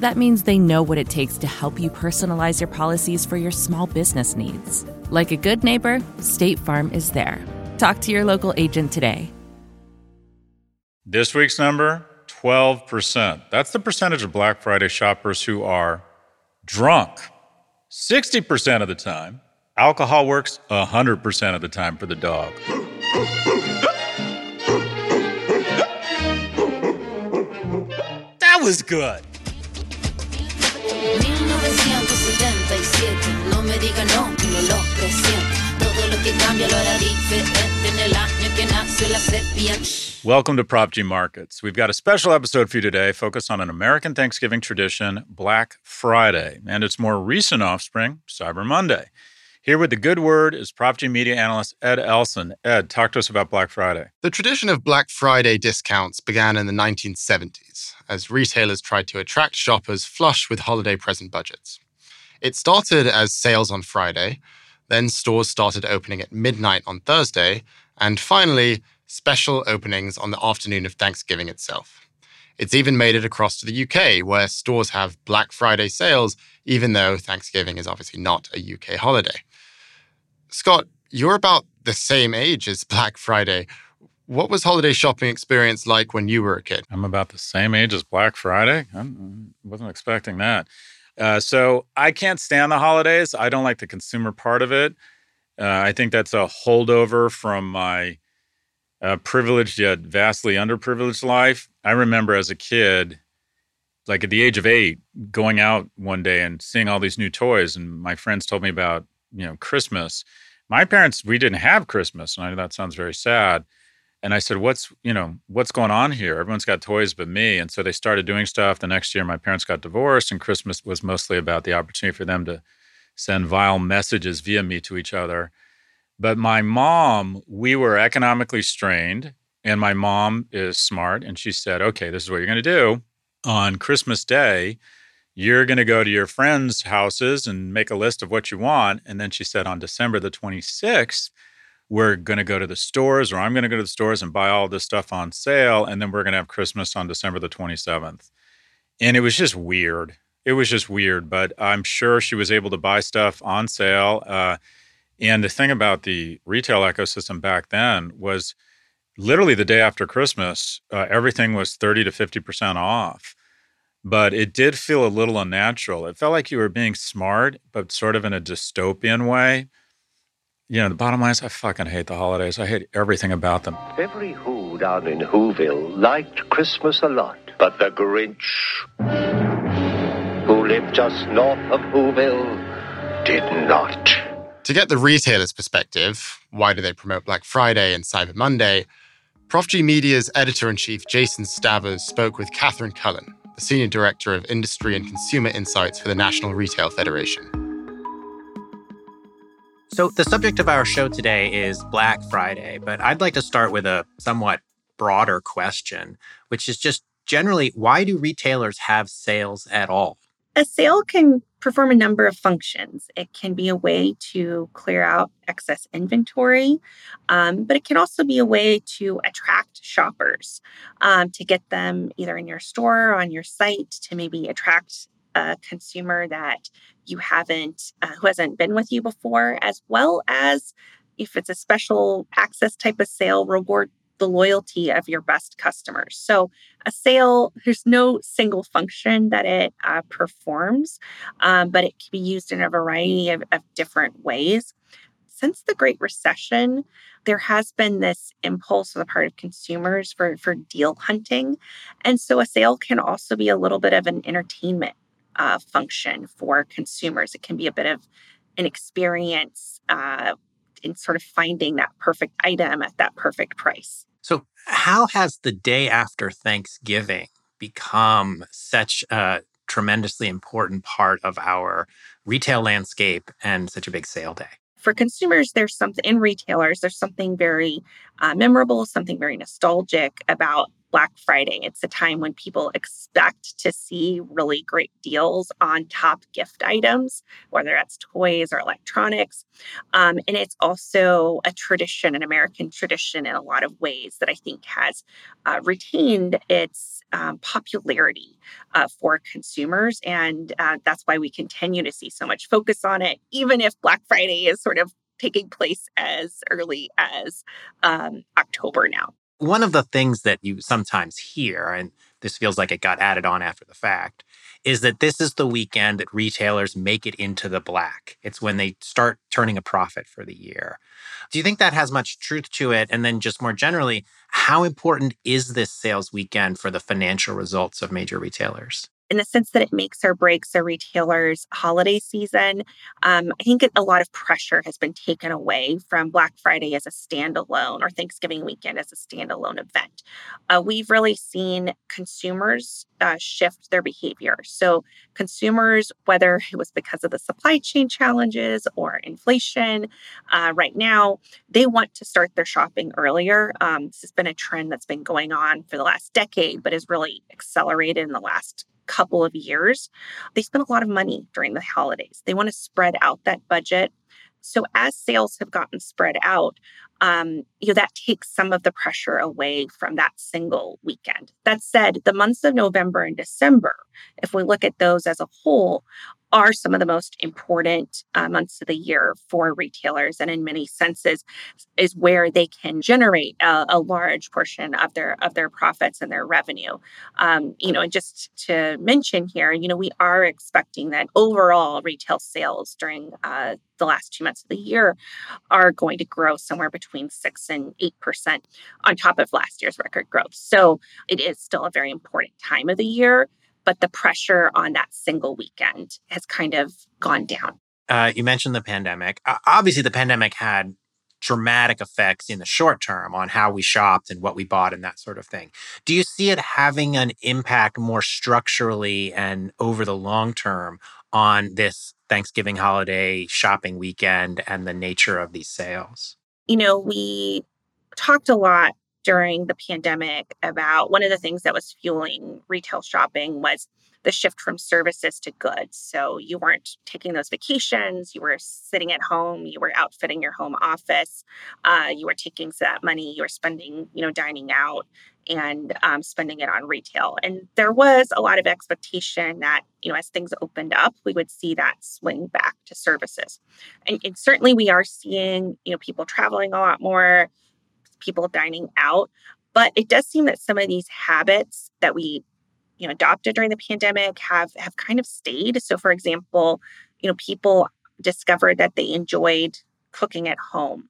That means they know what it takes to help you personalize your policies for your small business needs. Like a good neighbor, State Farm is there. Talk to your local agent today. This week's number 12%. That's the percentage of Black Friday shoppers who are drunk. 60% of the time, alcohol works 100% of the time for the dog. That was good. Welcome to Prof G Markets. We've got a special episode for you today focused on an American Thanksgiving tradition, Black Friday, and its more recent offspring, Cyber Monday. Here with the good word is Prof G media analyst Ed Elson. Ed, talk to us about Black Friday. The tradition of Black Friday discounts began in the 1970s as retailers tried to attract shoppers flush with holiday present budgets. It started as sales on Friday, then stores started opening at midnight on Thursday, and finally, special openings on the afternoon of Thanksgiving itself. It's even made it across to the UK, where stores have Black Friday sales, even though Thanksgiving is obviously not a UK holiday. Scott, you're about the same age as Black Friday. What was holiday shopping experience like when you were a kid? I'm about the same age as Black Friday. I wasn't expecting that. Uh, so I can't stand the holidays. I don't like the consumer part of it. Uh, I think that's a holdover from my uh, privileged yet vastly underprivileged life. I remember as a kid, like at the age of eight, going out one day and seeing all these new toys, and my friends told me about you know Christmas. My parents, we didn't have Christmas, and I know that sounds very sad. And I said, "What's you know what's going on here? Everyone's got toys but me." And so they started doing stuff. The next year, my parents got divorced, and Christmas was mostly about the opportunity for them to send vile messages via me to each other. But my mom, we were economically strained, and my mom is smart, and she said, "Okay, this is what you're going to do on Christmas Day." You're going to go to your friends' houses and make a list of what you want. And then she said on December the 26th, we're going to go to the stores or I'm going to go to the stores and buy all this stuff on sale. And then we're going to have Christmas on December the 27th. And it was just weird. It was just weird, but I'm sure she was able to buy stuff on sale. Uh, and the thing about the retail ecosystem back then was literally the day after Christmas, uh, everything was 30 to 50% off. But it did feel a little unnatural. It felt like you were being smart, but sort of in a dystopian way you know, the bottom line is I fucking hate the holidays. I hate everything about them. Every Who down in Whoville liked Christmas a lot, but the Grinch, who lived just north of Whoville, did not. To get the retailer's perspective, why do they promote Black Friday and Cyber Monday? Prof G Media's editor in chief, Jason Stavers, spoke with Katherine Cullen, the senior director of industry and consumer insights for the National Retail Federation. So, the subject of our show today is Black Friday, but I'd like to start with a somewhat broader question, which is just generally why do retailers have sales at all? A sale can perform a number of functions. It can be a way to clear out excess inventory, um, but it can also be a way to attract shoppers, um, to get them either in your store or on your site, to maybe attract a consumer that you haven't, uh, who hasn't been with you before, as well as if it's a special access type of sale, reward the loyalty of your best customers. So, a sale, there's no single function that it uh, performs, um, but it can be used in a variety of, of different ways. Since the Great Recession, there has been this impulse on the part of consumers for, for deal hunting. And so, a sale can also be a little bit of an entertainment uh, function for consumers. It can be a bit of an experience uh, in sort of finding that perfect item at that perfect price. So, how has the day after Thanksgiving become such a tremendously important part of our retail landscape and such a big sale day? For consumers, there's something in retailers, there's something very uh, memorable, something very nostalgic about Black Friday. It's a time when people expect to see really great deals on top gift items, whether that's toys or electronics. Um, and it's also a tradition, an American tradition in a lot of ways that I think has uh, retained its um, popularity uh, for consumers. And uh, that's why we continue to see so much focus on it, even if Black Friday is sort of taking place as early as um, October now one of the things that you sometimes hear, and this feels like it got added on after the fact, is that this is the weekend that retailers make it into the black. It's when they start turning a profit for the year. Do you think that has much truth to it? And then, just more generally, how important is this sales weekend for the financial results of major retailers? In the sense that it makes or breaks a retailer's holiday season. Um, I think a lot of pressure has been taken away from Black Friday as a standalone or Thanksgiving weekend as a standalone event. Uh, we've really seen consumers uh, shift their behavior. So, consumers, whether it was because of the supply chain challenges or inflation, uh, right now, they want to start their shopping earlier. Um, this has been a trend that's been going on for the last decade, but has really accelerated in the last couple of years, they spend a lot of money during the holidays. They want to spread out that budget. So as sales have gotten spread out, um, you know that takes some of the pressure away from that single weekend. That said, the months of November and December, if we look at those as a whole, are some of the most important uh, months of the year for retailers and in many senses is where they can generate a, a large portion of their of their profits and their revenue. Um, you know and just to mention here you know we are expecting that overall retail sales during uh, the last two months of the year are going to grow somewhere between 6 and 8% on top of last year's record growth. So it is still a very important time of the year but the pressure on that single weekend has kind of gone down. Uh, you mentioned the pandemic. Uh, obviously, the pandemic had dramatic effects in the short term on how we shopped and what we bought and that sort of thing. Do you see it having an impact more structurally and over the long term on this Thanksgiving holiday shopping weekend and the nature of these sales? You know, we talked a lot during the pandemic about one of the things that was fueling retail shopping was the shift from services to goods. So you weren't taking those vacations, you were sitting at home, you were outfitting your home office, uh, you were taking that money, you were spending, you know, dining out and um, spending it on retail. And there was a lot of expectation that, you know, as things opened up, we would see that swing back to services. And, and certainly we are seeing, you know, people traveling a lot more people dining out. But it does seem that some of these habits that we, you know, adopted during the pandemic have have kind of stayed. So, for example, you know, people discovered that they enjoyed cooking at home.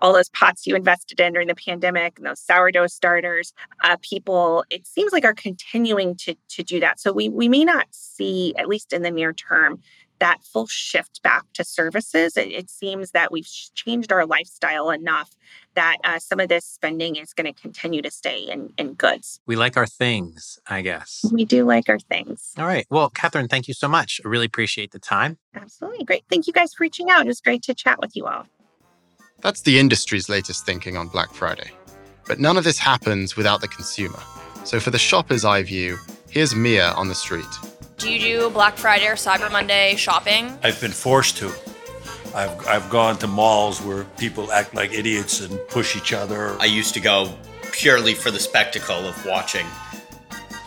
All those pots you invested in during the pandemic and those sourdough starters, uh, people, it seems like are continuing to to do that. So we we may not see, at least in the near term, that full shift back to services. It, it seems that we've changed our lifestyle enough that uh, some of this spending is going to continue to stay in, in goods. We like our things, I guess. We do like our things. All right. Well, Katherine, thank you so much. I really appreciate the time. Absolutely. Great. Thank you guys for reaching out. It was great to chat with you all. That's the industry's latest thinking on Black Friday. But none of this happens without the consumer. So, for the shopper's eye view, here's Mia on the street. Do you do Black Friday or Cyber Monday shopping? I've been forced to. I've, I've gone to malls where people act like idiots and push each other. I used to go purely for the spectacle of watching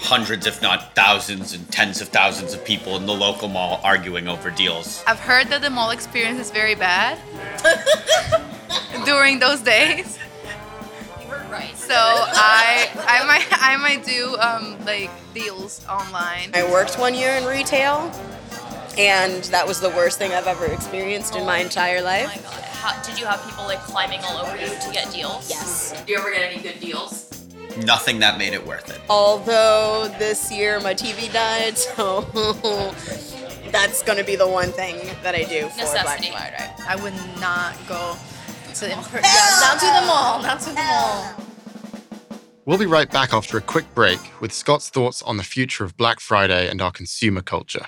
hundreds, if not thousands, and tens of thousands of people in the local mall arguing over deals. I've heard that the mall experience is very bad during those days. You heard right. So I I might I might do um, like deals online. I worked one year in retail, and that was the worst thing I've ever experienced in my oh entire life. Oh my god. How, did you have people like climbing all over you to get deals? Yes. Do you ever get any good deals? Nothing that made it worth it. Although this year my TV died, so that's going to be the one thing that I do for Necessity. Black Friday. I would not go to the yeah, not to the mall, not to the mall. We'll be right back after a quick break with Scott's thoughts on the future of Black Friday and our consumer culture.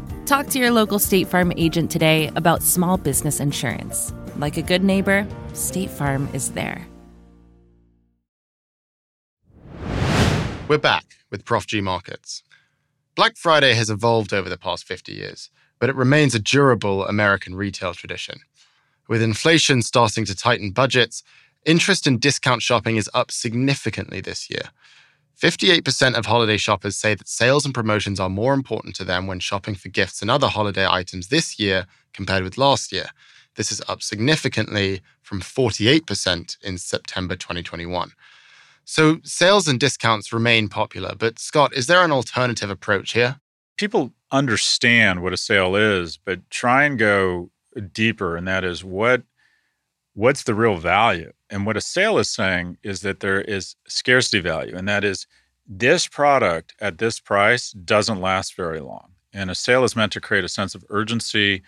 Talk to your local State Farm agent today about small business insurance. Like a good neighbor, State Farm is there. We're back with Prof G Markets. Black Friday has evolved over the past 50 years, but it remains a durable American retail tradition. With inflation starting to tighten budgets, interest in discount shopping is up significantly this year. 58% of holiday shoppers say that sales and promotions are more important to them when shopping for gifts and other holiday items this year compared with last year. This is up significantly from 48% in September 2021. So sales and discounts remain popular, but Scott, is there an alternative approach here? People understand what a sale is, but try and go deeper, and that is what what's the real value? And what a sale is saying is that there is scarcity value, and that is this product at this price doesn't last very long. And a sale is meant to create a sense of urgency,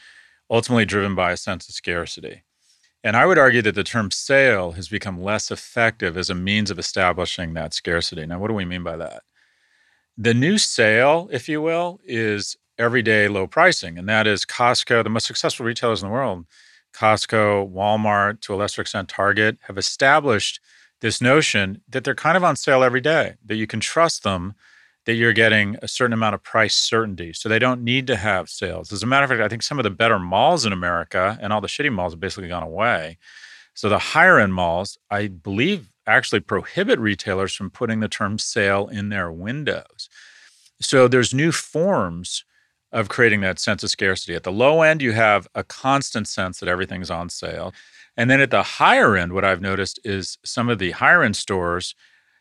ultimately driven by a sense of scarcity. And I would argue that the term sale has become less effective as a means of establishing that scarcity. Now, what do we mean by that? The new sale, if you will, is everyday low pricing. And that is Costco, the most successful retailers in the world, Costco, Walmart, to a lesser extent, Target, have established this notion that they're kind of on sale every day, that you can trust them that you're getting a certain amount of price certainty. So they don't need to have sales. As a matter of fact, I think some of the better malls in America and all the shitty malls have basically gone away. So the higher end malls, I believe, actually prohibit retailers from putting the term sale in their windows. So there's new forms of creating that sense of scarcity. At the low end, you have a constant sense that everything's on sale. And then at the higher end, what I've noticed is some of the higher end stores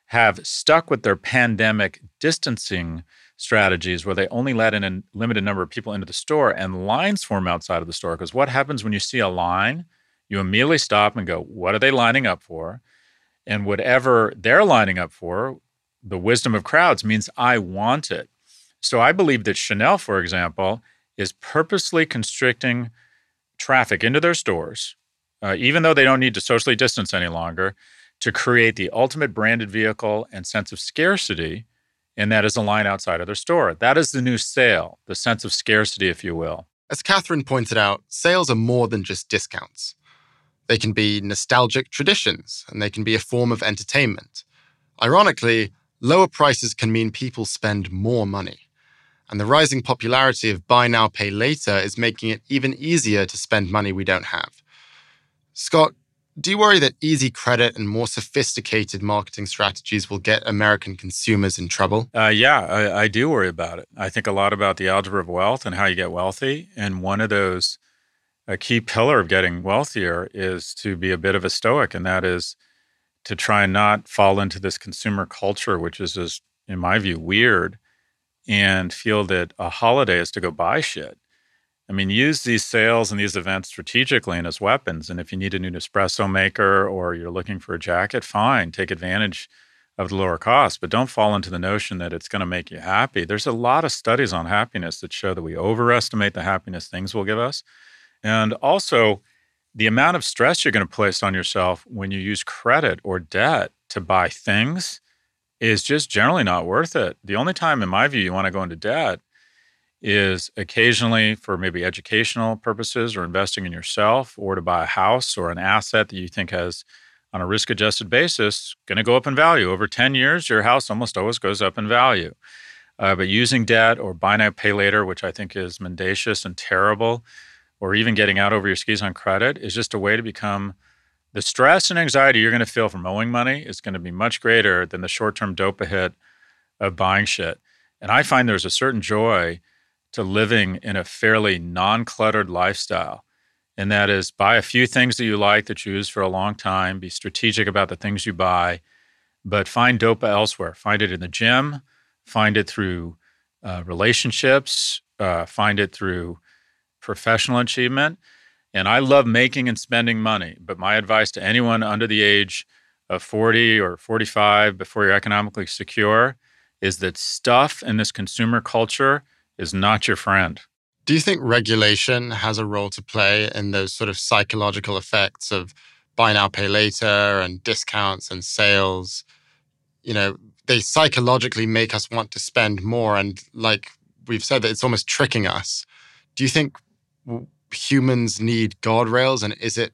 have stuck with their pandemic distancing strategies where they only let in a limited number of people into the store and lines form outside of the store. Because what happens when you see a line, you immediately stop and go, what are they lining up for? And whatever they're lining up for, the wisdom of crowds means I want it. So I believe that Chanel, for example, is purposely constricting traffic into their stores, uh, even though they don't need to socially distance any longer, to create the ultimate branded vehicle and sense of scarcity. And that is a line outside of their store. That is the new sale, the sense of scarcity, if you will. As Katherine pointed out, sales are more than just discounts. They can be nostalgic traditions, and they can be a form of entertainment. Ironically, lower prices can mean people spend more money. And the rising popularity of buy now, pay later is making it even easier to spend money we don't have. Scott, do you worry that easy credit and more sophisticated marketing strategies will get American consumers in trouble? Uh, yeah, I, I, do worry about it. I think a lot about the algebra of wealth and how you get wealthy. And one of those, a key pillar of getting wealthier is to be a bit of a stoic, and that is to try and not fall into this consumer culture, which is just, in my view, weird, and feel that a holiday is to go buy shit. I mean, use these sales and these events strategically and as weapons. And if you need a new Nespresso maker or you're looking for a jacket, fine, take advantage of the lower cost, but don't fall into the notion that it's going to make you happy. There's a lot of studies on happiness that show that we overestimate the happiness things will give us. And also, the amount of stress you're going to place on yourself when you use credit or debt to buy things is just generally not worth it. The only time, in my view, you want to go into debt is occasionally for maybe educational purposes or investing in yourself or to buy a house or an asset that you think has on a risk adjusted basis going to go up in value. Over 10 years, your house almost always goes up in value. Uh, but using debt or buy now, pay later, which I think is mendacious and terrible, or even getting out over your skis on credit, is just a way to become the stress and anxiety you're going to feel from owing money is going to be much greater than the short term dopa hit of buying shit. And I find there's a certain joy to living in a fairly non cluttered lifestyle. And that is buy a few things that you like that you use for a long time, be strategic about the things you buy, but find dopa elsewhere. Find it in the gym, find it through uh, relationships, uh, find it through professional achievement. And I love making and spending money. But my advice to anyone under the age of 40 or 45 before you're economically secure is that stuff in this consumer culture is not your friend. Do you think regulation has a role to play in those sort of psychological effects of buy now, pay later and discounts and sales? You know, they psychologically make us want to spend more. And like we've said, that it's almost tricking us. Do you think humans need guardrails? And is it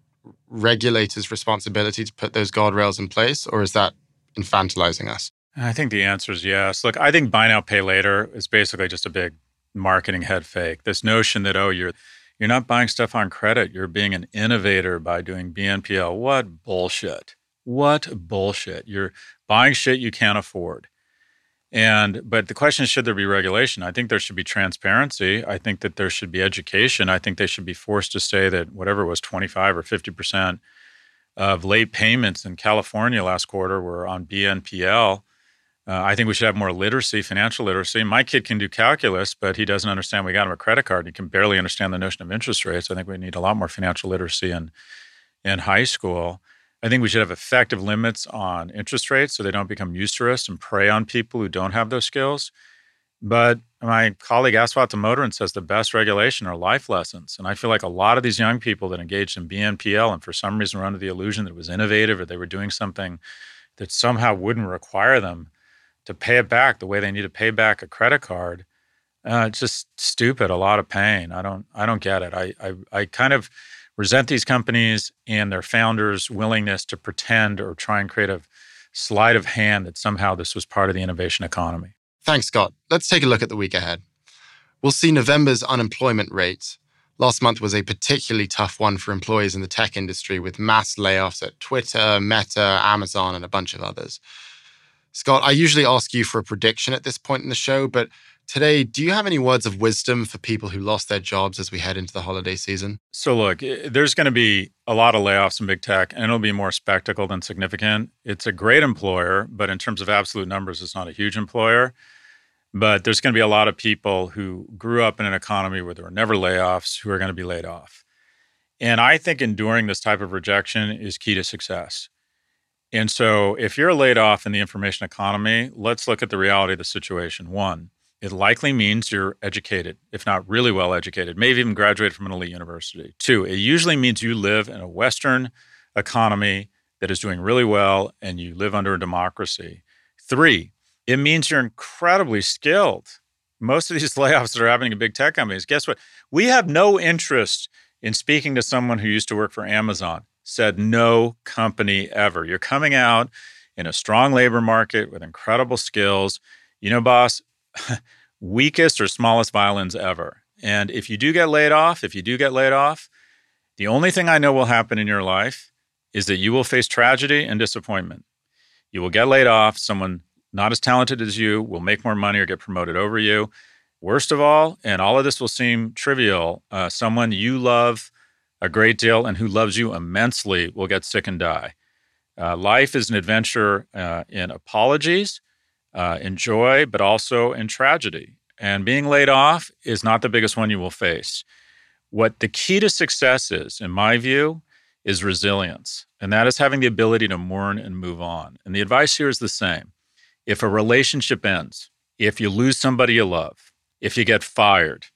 regulators' responsibility to put those guardrails in place? Or is that infantilizing us? I think the answer is yes. Look, I think buy now, pay later is basically just a big marketing head fake. This notion that oh, you're you're not buying stuff on credit, you're being an innovator by doing BNPL. What bullshit. What bullshit. You're buying shit you can't afford. And but the question is should there be regulation? I think there should be transparency. I think that there should be education. I think they should be forced to say that whatever was 25 or 50% of late payments in California last quarter were on BNPL uh, I think we should have more literacy, financial literacy. My kid can do calculus, but he doesn't understand. We got him a credit card. And he can barely understand the notion of interest rates. I think we need a lot more financial literacy in in high school. I think we should have effective limits on interest rates so they don't become usurious and prey on people who don't have those skills. But my colleague Aswath Damodaran says the best regulation are life lessons. And I feel like a lot of these young people that engaged in BNPL and for some reason were under the illusion that it was innovative or they were doing something that somehow wouldn't require them to pay it back the way they need to pay back a credit card. Uh, it's just stupid. A lot of pain. I don't. I don't get it. I, I. I kind of resent these companies and their founders' willingness to pretend or try and create a sleight of hand that somehow this was part of the innovation economy. Thanks, Scott. Let's take a look at the week ahead. We'll see November's unemployment rate. Last month was a particularly tough one for employees in the tech industry with mass layoffs at Twitter, Meta, Amazon, and a bunch of others. Scott, I usually ask you for a prediction at this point in the show, but today, do you have any words of wisdom for people who lost their jobs as we head into the holiday season? So, look, there's going to be a lot of layoffs in big tech, and it'll be more spectacle than significant. It's a great employer, but in terms of absolute numbers, it's not a huge employer. But there's going to be a lot of people who grew up in an economy where there were never layoffs who are going to be laid off. And I think enduring this type of rejection is key to success. And so, if you're laid off in the information economy, let's look at the reality of the situation. One, it likely means you're educated, if not really well educated, maybe even graduated from an elite university. Two, it usually means you live in a Western economy that is doing really well and you live under a democracy. Three, it means you're incredibly skilled. Most of these layoffs that are happening in big tech companies, guess what? We have no interest in speaking to someone who used to work for Amazon said no company ever. You're coming out in a strong labor market with incredible skills. You know, boss, weakest or smallest violins ever. And if you do get laid off, if you do get laid off, the only thing I know will happen in your life is that you will face tragedy and disappointment. You will get laid off. Someone not as talented as you will make more money or get promoted over you. Worst of all, and all of this will seem trivial, uh, someone you love a great deal and who loves you immensely will get sick and die. Uh, life is an adventure uh, in apologies, uh, in joy, but also in tragedy. And being laid off is not the biggest one you will face. What the key to success is, in my view, is resilience. And that is having the ability to mourn and move on. And the advice here is the same. If a relationship ends, if you lose somebody you love, if you get fired,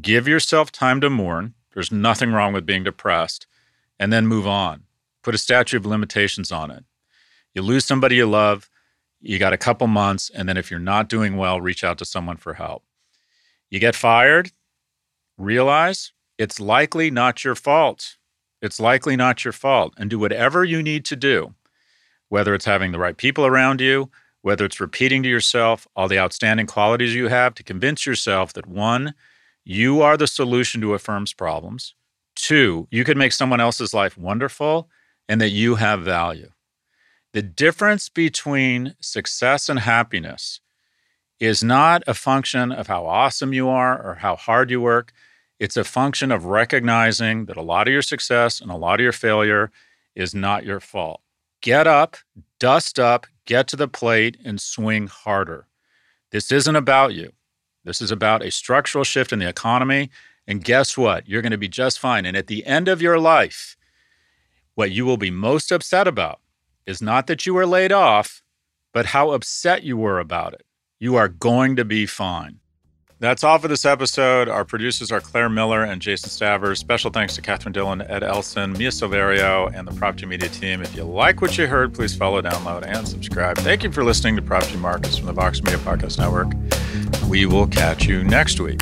give yourself time to mourn there's nothing wrong with being depressed. And then move on. Put a statute of limitations on it. You lose somebody you love, you got a couple months. And then if you're not doing well, reach out to someone for help. You get fired, realize it's likely not your fault. It's likely not your fault. And do whatever you need to do whether it's having the right people around you, whether it's repeating to yourself all the outstanding qualities you have to convince yourself that one, you are the solution to a firm's problems. Two, you could make someone else's life wonderful and that you have value. The difference between success and happiness is not a function of how awesome you are or how hard you work. It's a function of recognizing that a lot of your success and a lot of your failure is not your fault. Get up, dust up, get to the plate, and swing harder. This isn't about you. This is about a structural shift in the economy. And guess what? You're going to be just fine. And at the end of your life, what you will be most upset about is not that you were laid off, but how upset you were about it. You are going to be fine. That's all for this episode. Our producers are Claire Miller and Jason Stavers. Special thanks to Catherine Dillon, Ed Elson, Mia Silverio, and the Prof G Media team. If you like what you heard, please follow, download, and subscribe. Thank you for listening to Prof G Markets from the Vox Media Podcast Network. We will catch you next week.